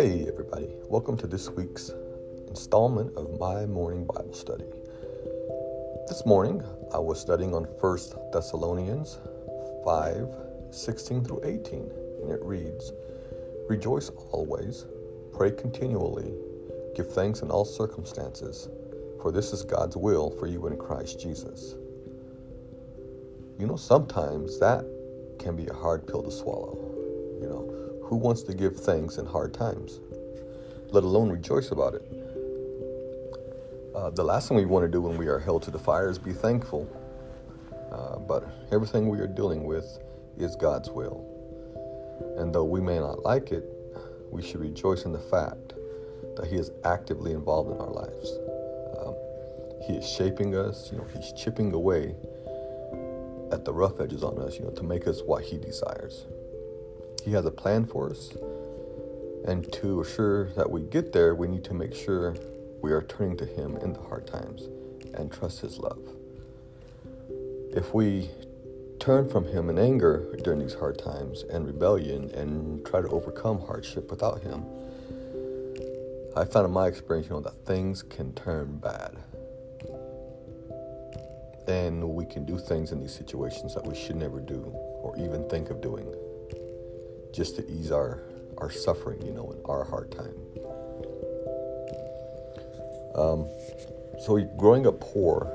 Hey, everybody, welcome to this week's installment of my morning Bible study. This morning, I was studying on 1 Thessalonians 5 16 through 18, and it reads Rejoice always, pray continually, give thanks in all circumstances, for this is God's will for you in Christ Jesus. You know, sometimes that can be a hard pill to swallow. You know, who wants to give thanks in hard times, let alone rejoice about it? Uh, the last thing we want to do when we are held to the fire is be thankful. Uh, but everything we are dealing with is God's will. And though we may not like it, we should rejoice in the fact that He is actively involved in our lives. Um, he is shaping us, you know, He's chipping away at the rough edges on us, you know, to make us what He desires. He has a plan for us. And to assure that we get there, we need to make sure we are turning to Him in the hard times and trust His love. If we turn from Him in anger during these hard times and rebellion and try to overcome hardship without Him, I found in my experience, you know, that things can turn bad. And we can do things in these situations that we should never do or even think of doing just to ease our, our suffering, you know, in our hard time. Um, so, growing up poor,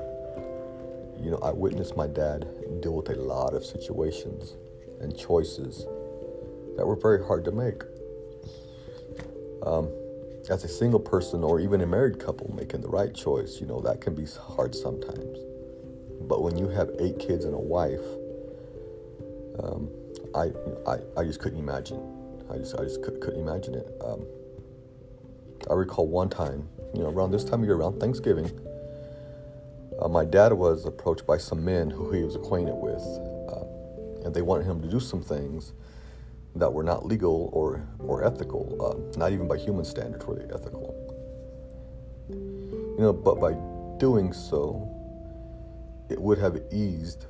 you know, I witnessed my dad deal with a lot of situations and choices that were very hard to make. Um, as a single person or even a married couple making the right choice, you know, that can be hard sometimes. But when you have eight kids and a wife, um, I, I, I just couldn't imagine. I just, I just could, couldn't imagine it. Um, I recall one time, you know, around this time of year, around Thanksgiving, uh, my dad was approached by some men who he was acquainted with, uh, and they wanted him to do some things that were not legal or, or ethical, uh, not even by human standards were they ethical. You know, but by doing so, it would have eased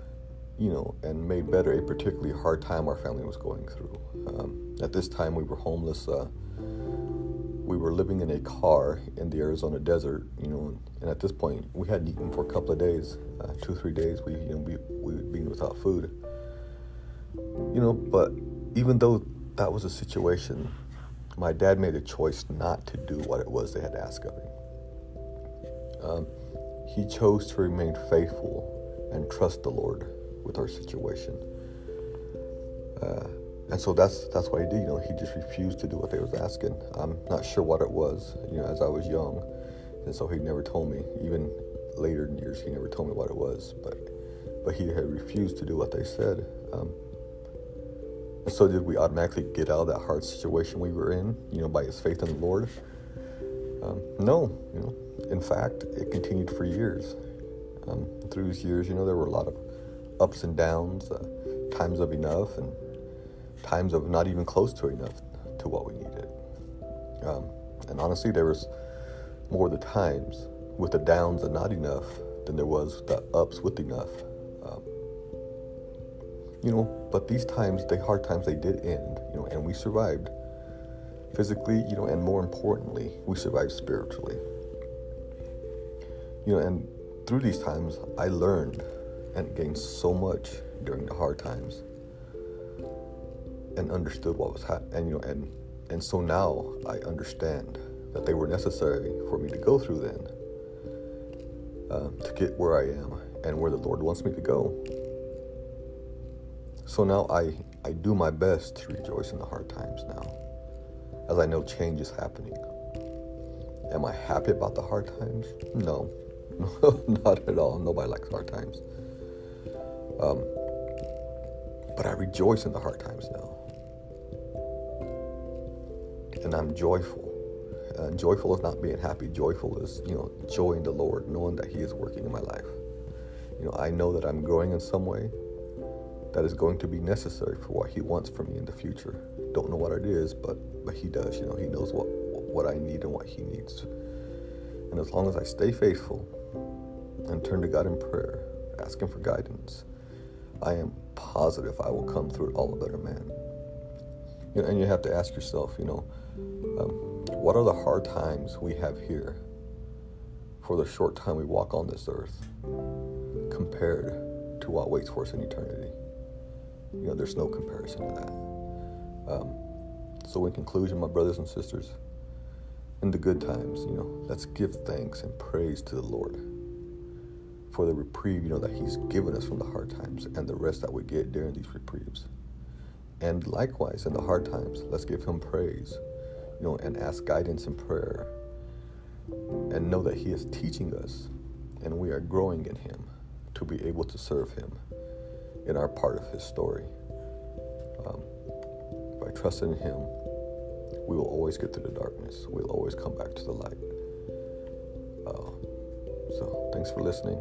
you know, and made better a particularly hard time our family was going through. Um, at this time, we were homeless. Uh, we were living in a car in the Arizona desert, you know, and at this point, we hadn't eaten for a couple of days, uh, two, three days. We, you know, we we had been without food. You know, but even though that was a situation, my dad made a choice not to do what it was they had asked of him. Um, he chose to remain faithful and trust the Lord with our situation. Uh, and so that's that's what he did. You know, he just refused to do what they was asking. I'm not sure what it was. You know, as I was young, and so he never told me. Even later in years, he never told me what it was. But but he had refused to do what they said. Um, and so did we automatically get out of that hard situation we were in? You know, by his faith in the Lord. Um, no, you know. In fact, it continued for years. Um, through these years, you know, there were a lot of ups and downs, uh, times of enough, and times of not even close to enough to what we needed. Um, and honestly, there was more the times with the downs and not enough than there was the ups with enough. Um, you know, but these times, the hard times, they did end. You know, and we survived physically. You know, and more importantly, we survived spiritually. You know, and through these times, I learned and gained so much during the hard times and understood what was happening and you know and and so now I understand that they were necessary for me to go through then uh, to get where I am and where the Lord wants me to go. So now I, I do my best to rejoice in the hard times now, as I know change is happening. Am I happy about the hard times? No, not at all. Nobody likes hard times. Um, but I rejoice in the hard times now. And I'm joyful. Uh, joyful is not being happy. Joyful is, you know, joy in the Lord, knowing that He is working in my life. You know, I know that I'm growing in some way that is going to be necessary for what He wants for me in the future. Don't know what it is, but but He does. You know, He knows what what I need and what He needs. And as long as I stay faithful and turn to God in prayer, asking for guidance, I am positive I will come through it all a better man. And you have to ask yourself, you know, um, what are the hard times we have here for the short time we walk on this earth compared to what waits for us in eternity? You know, there's no comparison to that. Um, so, in conclusion, my brothers and sisters, in the good times, you know, let's give thanks and praise to the Lord for the reprieve, you know, that He's given us from the hard times and the rest that we get during these reprieves. And likewise, in the hard times, let's give Him praise, you know, and ask guidance and prayer and know that He is teaching us and we are growing in Him to be able to serve Him in our part of His story. Um, by trusting in Him, we will always get through the darkness. We'll always come back to the light. Uh, so, thanks for listening.